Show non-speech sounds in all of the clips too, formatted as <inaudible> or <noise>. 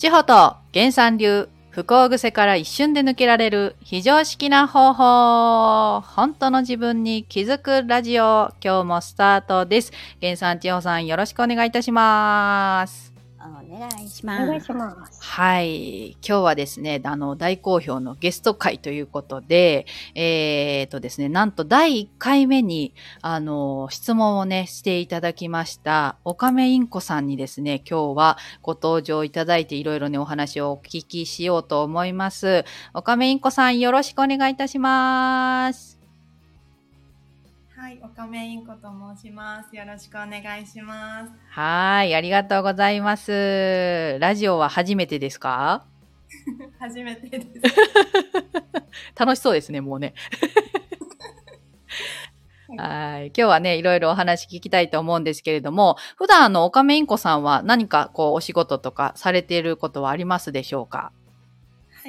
地方と原産流不幸癖から一瞬で抜けられる非常識な方法本当の自分に気づくラジオ今日もスタートです。原産地方さんよろしくお願いいたします。お願いしおます。願いします。はい。今日はですね、あの、大好評のゲスト会ということで、えー、とですね、なんと第1回目に、あの、質問をね、していただきました、おかめインコさんにですね、今日はご登場いただいて、いろいろね、お話をお聞きしようと思います。おかめインコさん、よろしくお願いいたします。はい、おかめインコと申します。よろしくお願いします。はい、ありがとうございます。ラジオは初めてですか？<laughs> 初めてです。<laughs> 楽しそうですね、もうね。<laughs> はい。今日はね、いろいろお話聞きたいと思うんですけれども、普段あの、おかめインコさんは何かこう、お仕事とかされていることはありますでしょうか？は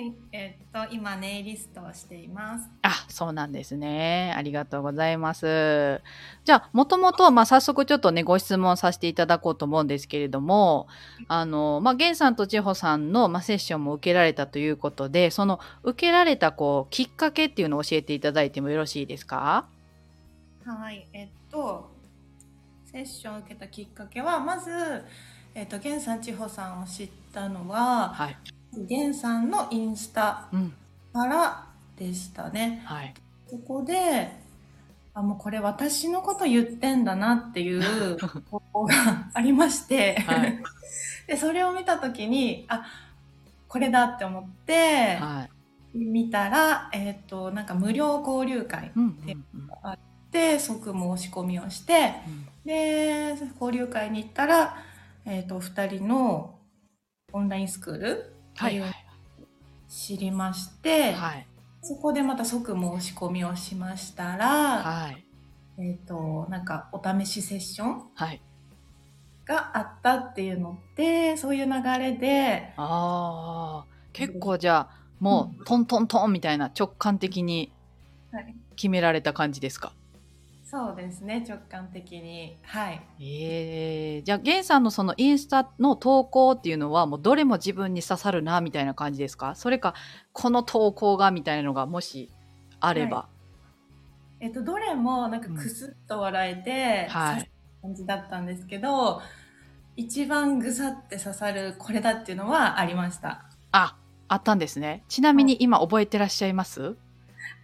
い、えーっと、今ネイリストをしています。あ、そうなんですね。ありがとうございます。じゃあ、もともと、まあ、早速ちょっとね、ご質問させていただこうと思うんですけれども、あの、まあ、ゲンさんと千穂さんの、まあ、セッションも受けられたということで、その、受けられた、こう、きっかけっていうのを教えていただいてもよろしいですか？はい、えーっと、セッションを受けたきっかけは、まず、えーっと、源さん千穂さんを知ったのは、はい。源さんのインスタうん。からでしたね。はい。そこで、あ、もうこれ私のこと言ってんだなっていう <laughs> 投稿がありまして、はい <laughs> で、それを見たときに、あ、これだって思って、はい。見たら、えっ、と、なんか無料交流会うんうんうんで即申し込みをして、で、交流会に行ったら、えっ、と、二人のオンラインスクールはいはい。知りまして、はい。そこでまた即申し込みをしましたら、はい。えっ、と、なんかお試しセッションはい。があったっていうので、そういう流れで、ああ結構じゃあもうトントントンみたいな直感的にはい、決められた感じですか？そうですね、直感的に。はい。ええじゃあゲンさんのそのインスタの投稿っていうのはもうどれも自分に刺さるなみたいな感じですか？それかこの投稿がみたいなのがもしあれば。えっ、と、どれもなんかクスッと笑えて、はい。刺さる感じだったんですけど、一番ぐさって刺さるこれだっていうのはありました。ああったんですね。ちなみに今覚えてらっしゃいます？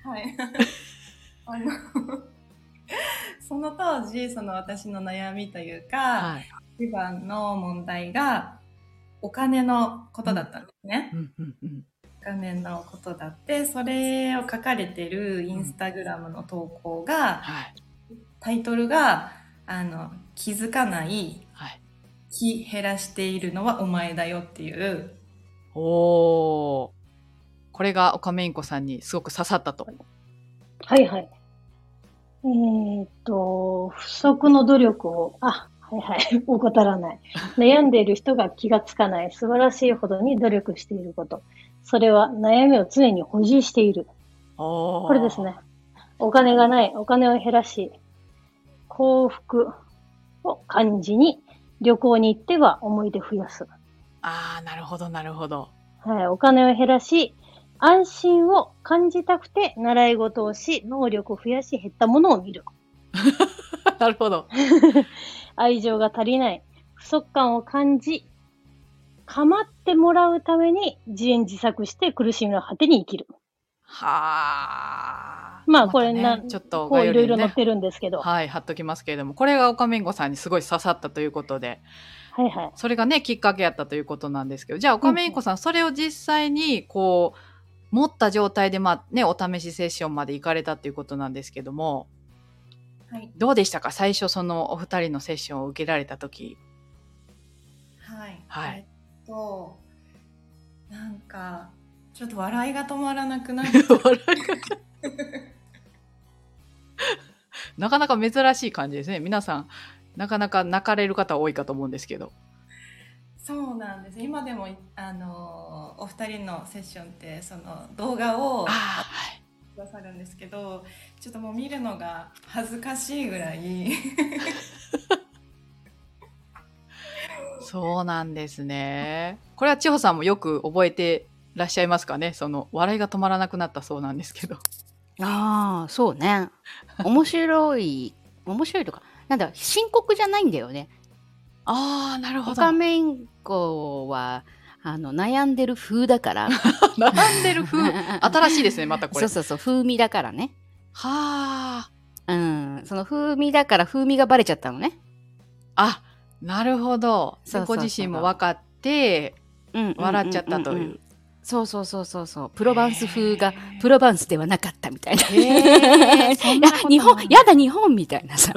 はい。<laughs> あの、その当時、その私の悩みというか、はい。一番の問題が、お金のことだったんですね。うんうんうんお金のことだって、それを書かれてるインスタグラムの投稿が、はい。タイトルが、あの、気づかない、はい。気減らしているのはお前だよっていう、おおこれがオカメインコさんにすごく刺さったと。はいはい。えーっと、不足の努力を、あ、はいはい、<laughs> 怠らない。悩んでいる人が気がつかない。素晴らしいほどに努力していること。それは悩みを常に保持している。これですね。お金がない、お金を減らし、幸福を感じに、旅行に行っては思い出増やす。ああなるほどなるほどはい、お金を減らし、安心を感じたくて習い事をし、能力を増やし、減ったものを見る。<laughs> なるほど <laughs> 愛情が足りない、不足感を感じ、構ってもらうために自演自作して苦しみの果てに生きる。はあまあこれな、たねちょっとこういろいろね載ってるんですけど。はい貼っときますけれどもこれがオカメインコさんにすごい刺さったということではいはい。それがねきっかけやったということなんですけどじゃあオカメインコさんそれを実際にこう持った状態でまあねお試しセッションまで行かれたっていうことなんですけども。はい。どうでしたか？最初そのお二人のセッションを受けられた時。はい。はい。えっと、なんか、ちょっと笑いが止まらなくなっ <laughs> 笑いがなかなか珍しい感じですね。皆さんなかなか泣かれる方多いかと思うんですけどそうなんです。今でも、あの、お二人のセッションって、その動画をああはいくださるんですけど、ちょっともう見るのが恥ずかしいぐらい <laughs> そうなんですね。これは千穂さんもよく覚えてらっしゃいますかね？その笑いが止まらなくなったそうなんですけど。ああ、そうね。面白い、面白いとか、なんだ、深刻じゃないんだよね。ああ、なるほど。オカメインコは、あの、悩んでる風だから。<laughs> 並んでる風？<laughs> 新しいですね、またこれ。そうそうそう、風味だからね。はあ。うん、その風味だから風味がバレちゃったのね。あ、なるほど。でそうそうそうご自身も分かって、うん笑っちゃったというそうそうそうそうそう。プロバンス風がプロバンスではなかったみたいな。な <laughs> 日本、やだ日本みたいなさ。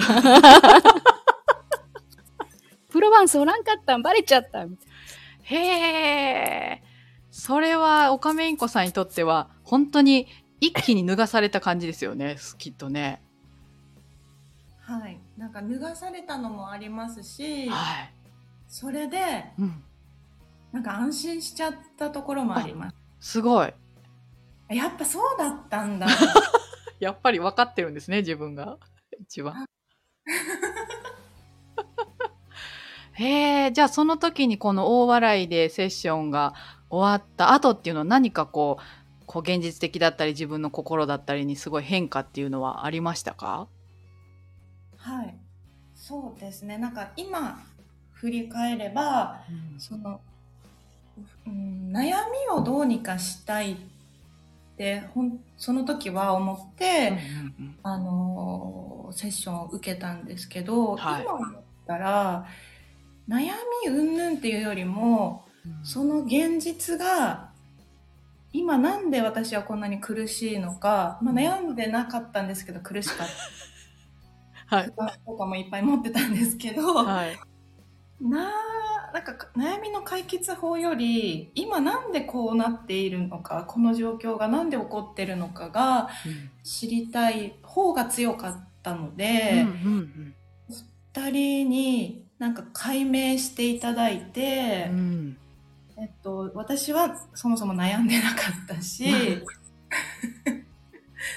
プロバンスおらんかったんバレちゃったみたいへえ。それは、オカメインコさんにとっては、本当に一気に脱がされた感じですよね、<laughs> きっとね。はい。なんか脱がされたのもありますし、はい。それで、うん。なんか安心しちゃったところもあります。すごい。やっぱそうだったんだ。<laughs> やっぱり分かってるんですね、自分が。一番。<laughs> へえ、じゃあその時にこの大笑いでセッションが終わった後っていうのは何かこう、こう現実的だったり自分の心だったりにすごい変化っていうのはありましたか？はい。そうですね。なんか今振り返れば、その、うん、悩みをどうにかしたいってほんその時は思って、うんうんあのーセッションを受けたんですけど、はい今思ったら悩み云々っていうよりもうんその現実が今なんで私はこんなに苦しいのか、まあ、悩んでなかったんですけど苦しかった <laughs> はい。不安とかもいっぱい持ってたんですけど、はい。ななんか悩みの解決法より今なんでこうなっているのかこの状況がなんで起こってるのかが知りたい方が強かったので、うんうん二人になんか解明していただいて、うんうんえっと、私はそもそも悩んでなかったし <laughs>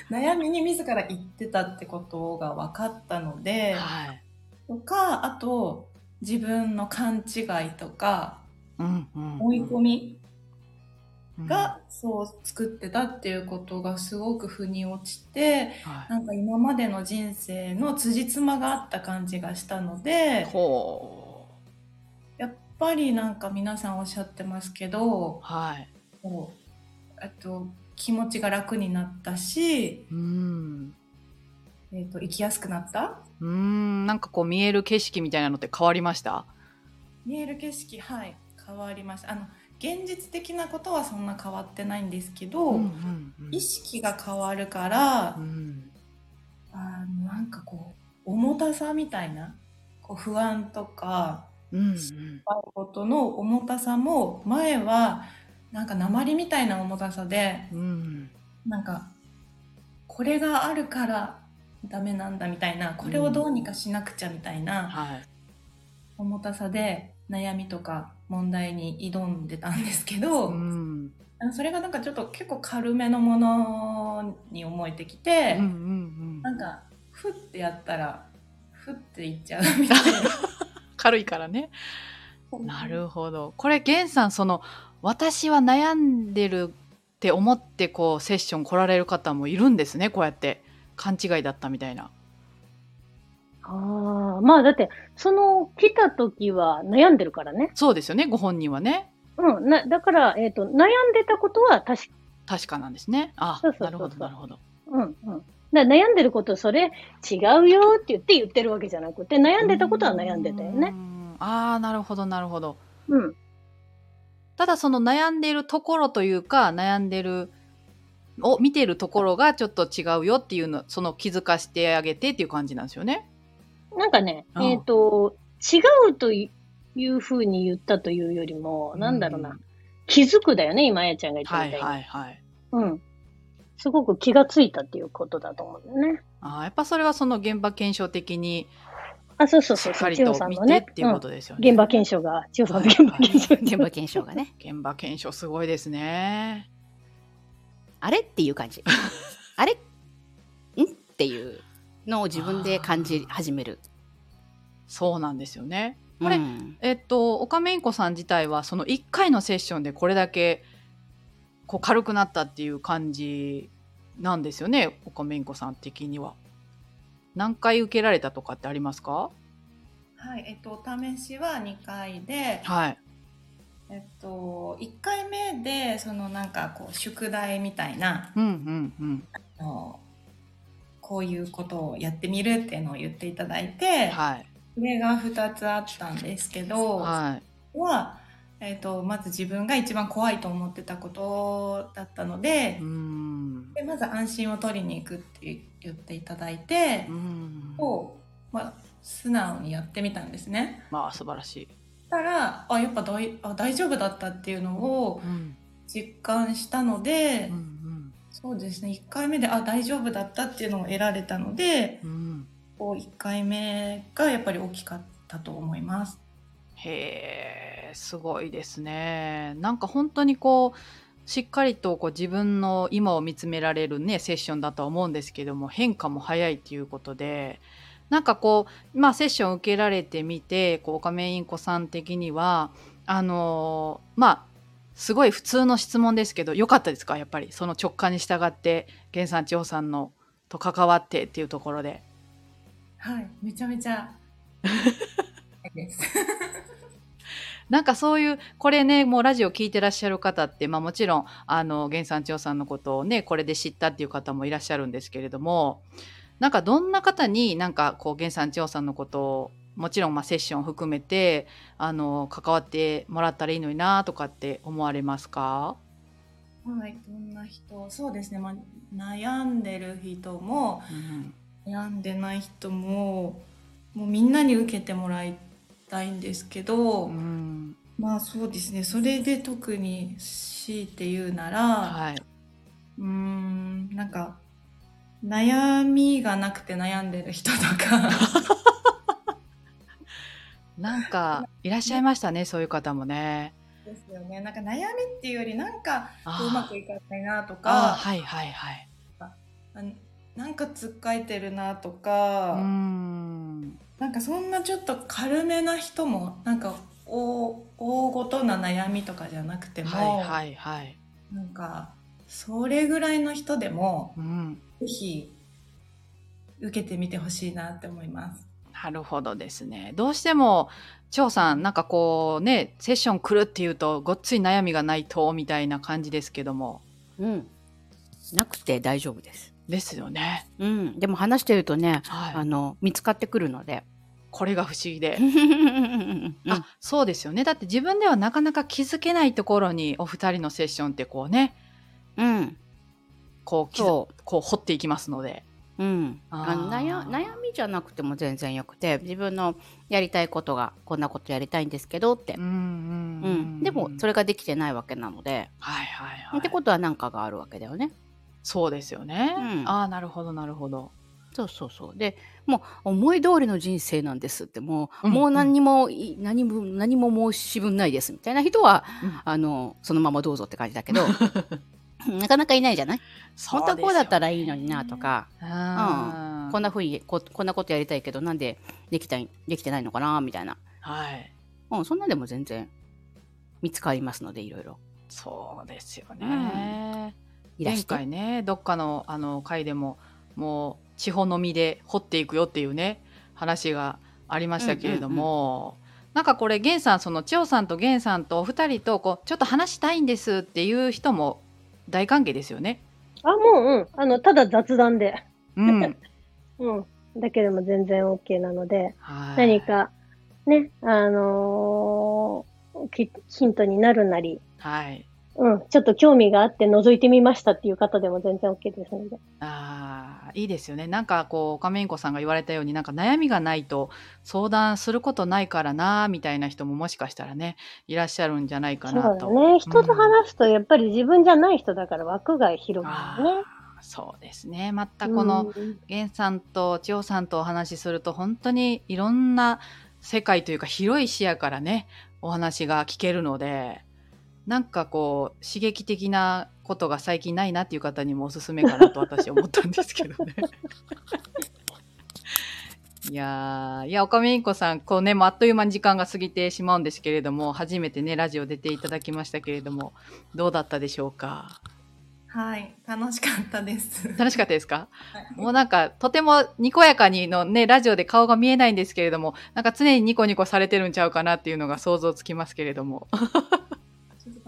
悩みに自ら言ってたってことが分かったので、はい。とかあと自分の勘違いとかうんうん追い込みうんがそう作ってたっていうことがすごく腑に落ちてはい。なんか今までの人生の辻褄があった感じがしたのでほやっぱりなんか皆さんおっしゃってますけどう。はい。こうあと気持ちが楽になったし、うん。えー、と生きやすくなった？うーん、なんかこう見える景色みたいなのって変わりました？見える景色はい。変わりました。あの現実的なことはそんな変わってないんですけど、うんうんうん。意識が変わるから、うん。あのなんかこう重たさみたいなこう不安とかうんうん。ことの重たさも前はなんか鉛みたいな重たさでうん。なんかこれがあるからダメなんだみたいなこれをどうにかしなくちゃみたいなはい。重たさで悩みとか問題に挑んでたんですけど、うんあのそれがなんかちょっと結構軽めのものに思えてきて、うんうんうんなんかふってやったらふっていっちゃうみたい <laughs> 軽いからね。な。なるほど。これ、ゲンさん、その、私は悩んでるって思って、こう、セッション来られる方もいるんですね、こうやって。勘違いだったみたいな。ああ、まあだって、その来た時は悩んでるからね。そうですよね、ご本人はね。うん。な、だから、えっ、と、悩んでたことは確か、確かなんですね。あそう、そうなるほど、なるほど。うん、うん。だ悩んでること、それ違うよって言って言ってるわけじゃなくて、悩んでたことは悩んでたようね。ん。ああ、なるほど、なるほど。うん。ただその悩んでいるところというか悩んでるを見てるところがちょっと違うよっていうのその気づかしてあげてっていう感じなんですよね。なんかね、うんえっ、と、違うというふうに言ったというよりも、なんだろうな、うん気づくだよね、今あやちゃんが言ったはいみたいに。はいはい。うん。すごく気がついたっていうことだと思うんだよね。あーやっぱそれはその現場検証的にあ、そうそうそうしっかり千代と見てさんのねっ。ていうことですよね。うん現場検証が、千代さんの現場検証。現場検証がね。現場検証すごいですね。<laughs> あれっていう感じ。あれ？ん？っていうのを自分で感じ始める。そうなんですよね。これうんえっと、オカメインコさん自体はその1回のセッションでこれだけこう軽くなったっていう感じなんですよね、オカメインコさん的には。何回受けられたとかってありますか？はい、えっと、お試しは2回で、はい。えっと、1回目で、そのなんかこう、宿題みたいな、うんうんうん。あのこういうことをやってみるっていうのを言っていただいて、はい。それが2つあったんですけど、はい。は、えっと、まず自分が一番怖いと思ってたことだったのでうー、ん。でまず安心を取りに行くって言っていただいてう、ん。を、まあ、素直にやってみたんですね。まあ素晴らしい。たらあやっぱ大あ大丈夫だったっていうのをうん。実感したので、うんそうですね1回目であ大丈夫だったっていうのを得られたのでうん。うん。こう1回目がやっぱり大きかったと思います。へえ、すごいですね。なんか本当にこう、しっかりとこう自分の今を見つめられるね、セッションだとは思うんですけども、変化も早いっていうことで、なんかこう、まあセッション受けられてみて、こう、インコさん的には、あのーまあ、すごい普通の質問ですけど、良かったですか？やっぱり。その直感に従って、源さん千穂さんのと関わってっていうところで。はい、めちゃめちゃ。<laughs> <laughs> なんかそういう、これね、もうラジオ聞いてらっしゃる方って、まあもちろん、あの、源さん千代さんのことをね、これで知ったっていう方もいらっしゃるんですけれども、なんかどんな方になんかこう、源さん千代さんのことを、もちろんまあセッションを含めて、あの、関わってもらったらいいのになとかって思われますか？はい、どんな人？そうですね、まあ、悩んでる人もうん。悩んでない人ももうみんなに受けてもらいたいんですけど、うん。まあそうですねそれで特に強いて言うなら、はい。うーんなんか悩みがなくて悩んでる人とか <laughs> なんか、いらっしゃいましたね、そういう方もね。ですよねなんか悩みっていうよりなんかうまくいかないなとかはいはいはい。あなんかつっかえてるなとか。うん。なんかそんなちょっと軽めな人もなんか大大ごとな悩みとかじゃなくても、はいはいはい。なんかそれぐらいの人でもうん。ぜひ受けてみてほしいなって思います。なるほどですね。どうしても、張さん、なんかこうね、セッション来るっていうと、ごっつい悩みがないと、みたいな感じですけども。うん。なくて大丈夫です。ですよね。うん。でも話してるとね、はい。あの、見つかってくるので。これが不思議で。<laughs> うんあ、そうですよね。だって自分ではなかなか気づけないところに、お二人のセッションってこうね、うん。こう、こう掘っていきますので。う。うん。あの悩悩みじゃなくても全然よくて、自分のやりたいことが、こんなことやりたいんですけどってうん。うんうん、でもそれができてないわけなので、はいはいはい。ってことは何かがあるわけだよね。そうですよね。うんああ、なるほどなるほど。そうそうそう。で、もう思い通りの人生なんですって、もう、うんもう何にもい、何も、何も申し分ないですみたいな人は、うんあの、そのままどうぞって感じだけど、<laughs> なかなかいないじゃない？本当はこうだったらいいのになとか、うんこんなふうにこ、こんなことやりたいけど、なんでできたい、できてないのかな？みたいな。はい。うん、そんなんでも全然見つかりますので、いろいろ。そうですよね。前いらして。回ね、どっかのあの回でも、もう地方のみで掘っていくよっていうね、話がありましたけれども、なんかこれ、源さん、その千代さんと源さんとお二人とこう、ちょっと話したいんですっていう人も大歓迎ですよね。あ、もう、うん。あの、ただ雑談で。うん。<laughs> うん。だけでも全然 OK なので、はい何。か、ね、あのーきヒントになるなり、はい。うん、ちょっと興味があって覗いてみましたっていう方でも全然 OK ですので。ああ、いいですよね。なんかこう、亀インコさんが言われたように、なんか悩みがないと相談することないからな、みたいな人ももしかしたらね、いらっしゃるんじゃないかそうなと。だね。人と話すと、やっぱり自分じゃない人だから枠が広がるね。そうですね。またこの、うん源さんと千代さんとお話しすると、本当にいろんな世界というか広い視野からね、お話が聞けるので、なんかこう、刺激的なことが最近ないなっていう方にもおすすめかなと私思ったんですけどね。<laughs> いやー、いや、岡めいんこさん、こうね、もうあっという間に時間が過ぎてしまうんですけれども、初めてね、ラジオ出ていただきましたけれども、どうだったでしょうか？はい、楽しかったです。楽しかったですか？はいもうなんか、とてもにこやかにのね、ラジオで顔が見えないんですけれども、なんか常にニコニコされてるんちゃうかなっていうのが想像つきますけれども。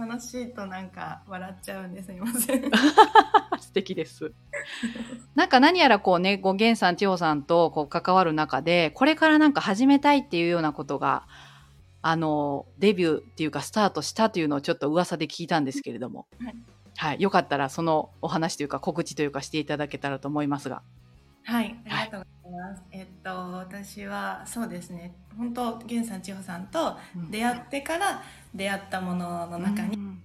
楽しいとなんか笑っちゃうんですいません。<laughs> 素敵です。<laughs> なんか何やらこうね、ご源さん、千穂さんとこう関わる中で、これからなんか始めたいっていうようなことが、あの、デビューっていうかスタートしたというのをちょっと噂で聞いたんですけれども。はいはい。よかったらそのお話というか告知というかしていただけたらと思いますが。はい、えっと私はそうですね。本当源さん千穂さんと出会ってから出会ったものの中に、うん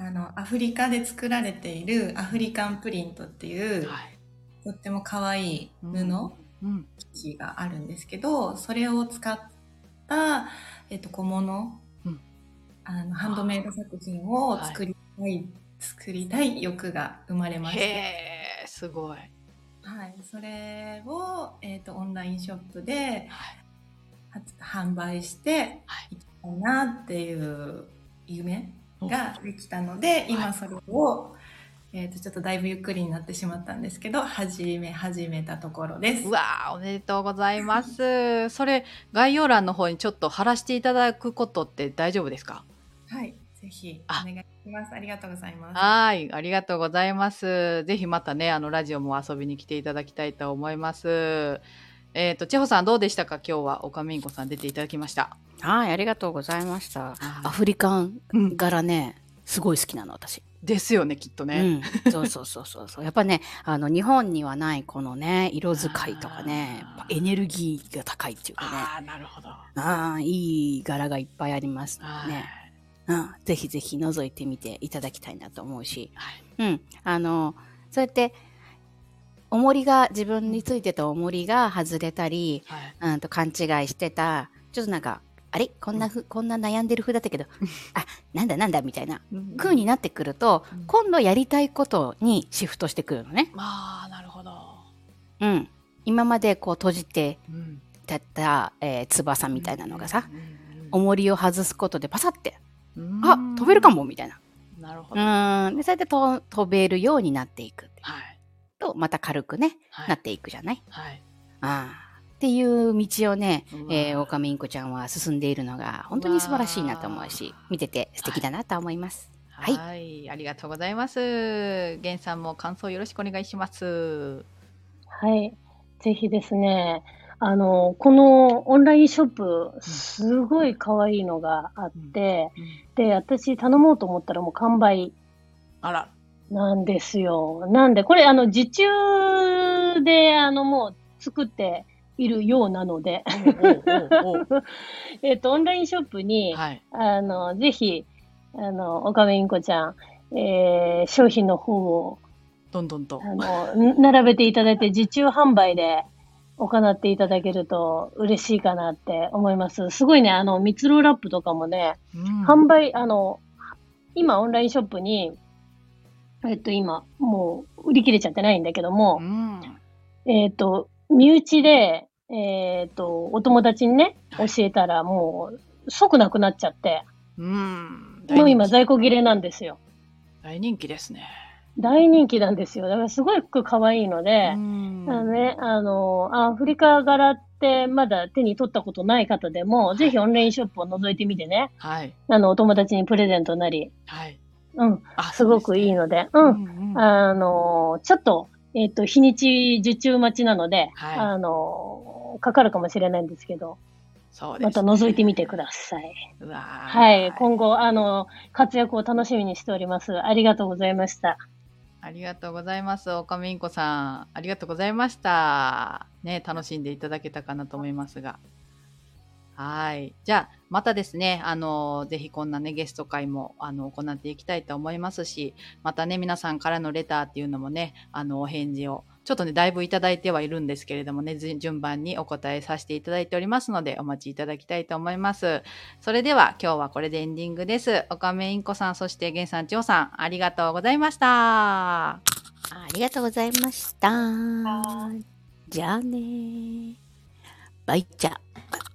あのアフリカで作られているアフリカンプリントっていう、はい。とっても可愛い布。生地があるんですけどそれを使った、えっと、小物、うんあのハンドメイド作品を作りたい、作りたい欲が生まれまして、へー、すごい。はい、それを、えっとオンラインショップではい。発販売してはいいきたいなっていう夢ができたので、今それを、えっとちょっとだいぶゆっくりになってしまったんですけど始め始めたところですう。わー、おめでとうございます。それ、概要欄の方にちょっと貼らせていただくことって大丈夫ですか？はい、ぜひおあ願いします。ありがとうございます。はい、ありがとうございます。ぜひまたね、あの、ラジオも遊びに来ていただきたいと思います。えっ、と、千穂さんどうでしたか？今日は、岡みんこさん出ていただきました。はい、ありがとうございました。あアフリカンうん柄ね、すごい好きなの、私。ですよね、きっとね。うん、そうそうそうそうそう。やっぱね、あの、日本にはないこのね、色使いとかね、エネルギーが高いっていうかね。ああ、なるほど。ああ、いい柄がいっぱいありますはいね。うん、ぜひぜひ覗いてみていただきたいなと思うし。はい。うん、あの、そうやって、重りが、自分についてた重りが外れたり、はい。うんと勘違いしてた、ちょっとなんか、あれ？こんなふ、こんな悩んでる風だったけど、<laughs> あ、なんだなんだみたいな風になってくると、うん。今度やりたいことにシフトしてくるのね。まあ、なるほど。うん。今までこう閉じてうん。たった、えー翼みたいなのがさ、うんうん重りを外すことでパサって、うんあ、飛べるかもみたいな。うなるほど。はん。で、そうやってと飛べるようになっていく。い。と、また軽くね、はいなっていくじゃない？はい。ああ。っていう道をねえー、オカメインコちゃんは進んでいるのが本当に素晴らしいなと思うし見てて素敵だなと思います。はいはい。ありがとうございます。源さんも感想よろしくお願いします。はい。ぜひですね、あの、このオンラインショップ、すごい可愛いのがあって、で、私頼もうと思ったらもう完売あら。なんですよ。なんで、これ、あの、受注で、あの、もう作っているようなので、<laughs> えっと、オンラインショップに、はい。あの、ぜひ、あの、岡部インコちゃん、えー商品の方を、どんどんと。あの、ん並べていただいて、受注販売で行っていただけると嬉しいかなって思います。すごいね、あの、蜜ろラップとかもね、うん販売、あの、今オンラインショップに、えっと、今、もう売り切れちゃってないんだけどもう、ん。えっと、身内で、えっと、お友達にね、教はいえたらもう即なくなっちゃって、うん。もう今在庫切れなんですよ。大人気ですね。大人気なんですよ。だからすごく可愛いので、うんあのね、あの、アフリカ柄ってまだ手に取ったことない方でも、ぜひオンラインショップを覗いてみてね、はい。あの、お友達にプレゼントなり、はい。うん、あすごくいいの。ので、ううん、んうんあの、ちょっと、えっ、と、日にち受注待ちなので、はいあの、かかるかもしれないんですけど、そうです。また覗いてみてください。はい、今後、あの、活躍を楽しみにしております。ありがとうございました。ありがとうございます。おかみんこさん。ありがとうございました。ね、楽しんでいただけたかなと思いますが。はい。じゃあ、またですね、あの、ぜひこんなね、ゲスト会も、あの、行っていきたいと思いますし、またね、皆さんからのレターっていうのもね、あの、お返事を、ちょっとね、だいぶいただいてはいるんですけれどもね、順番にお答えさせていただいておりますので、お待ちいただきたいと思います。それでは、今日はこれでエンディングです。おかめインコさん、そして、源さん、ちおさん、ありがとうございました。ありがとうございました。じゃあねバイチャ。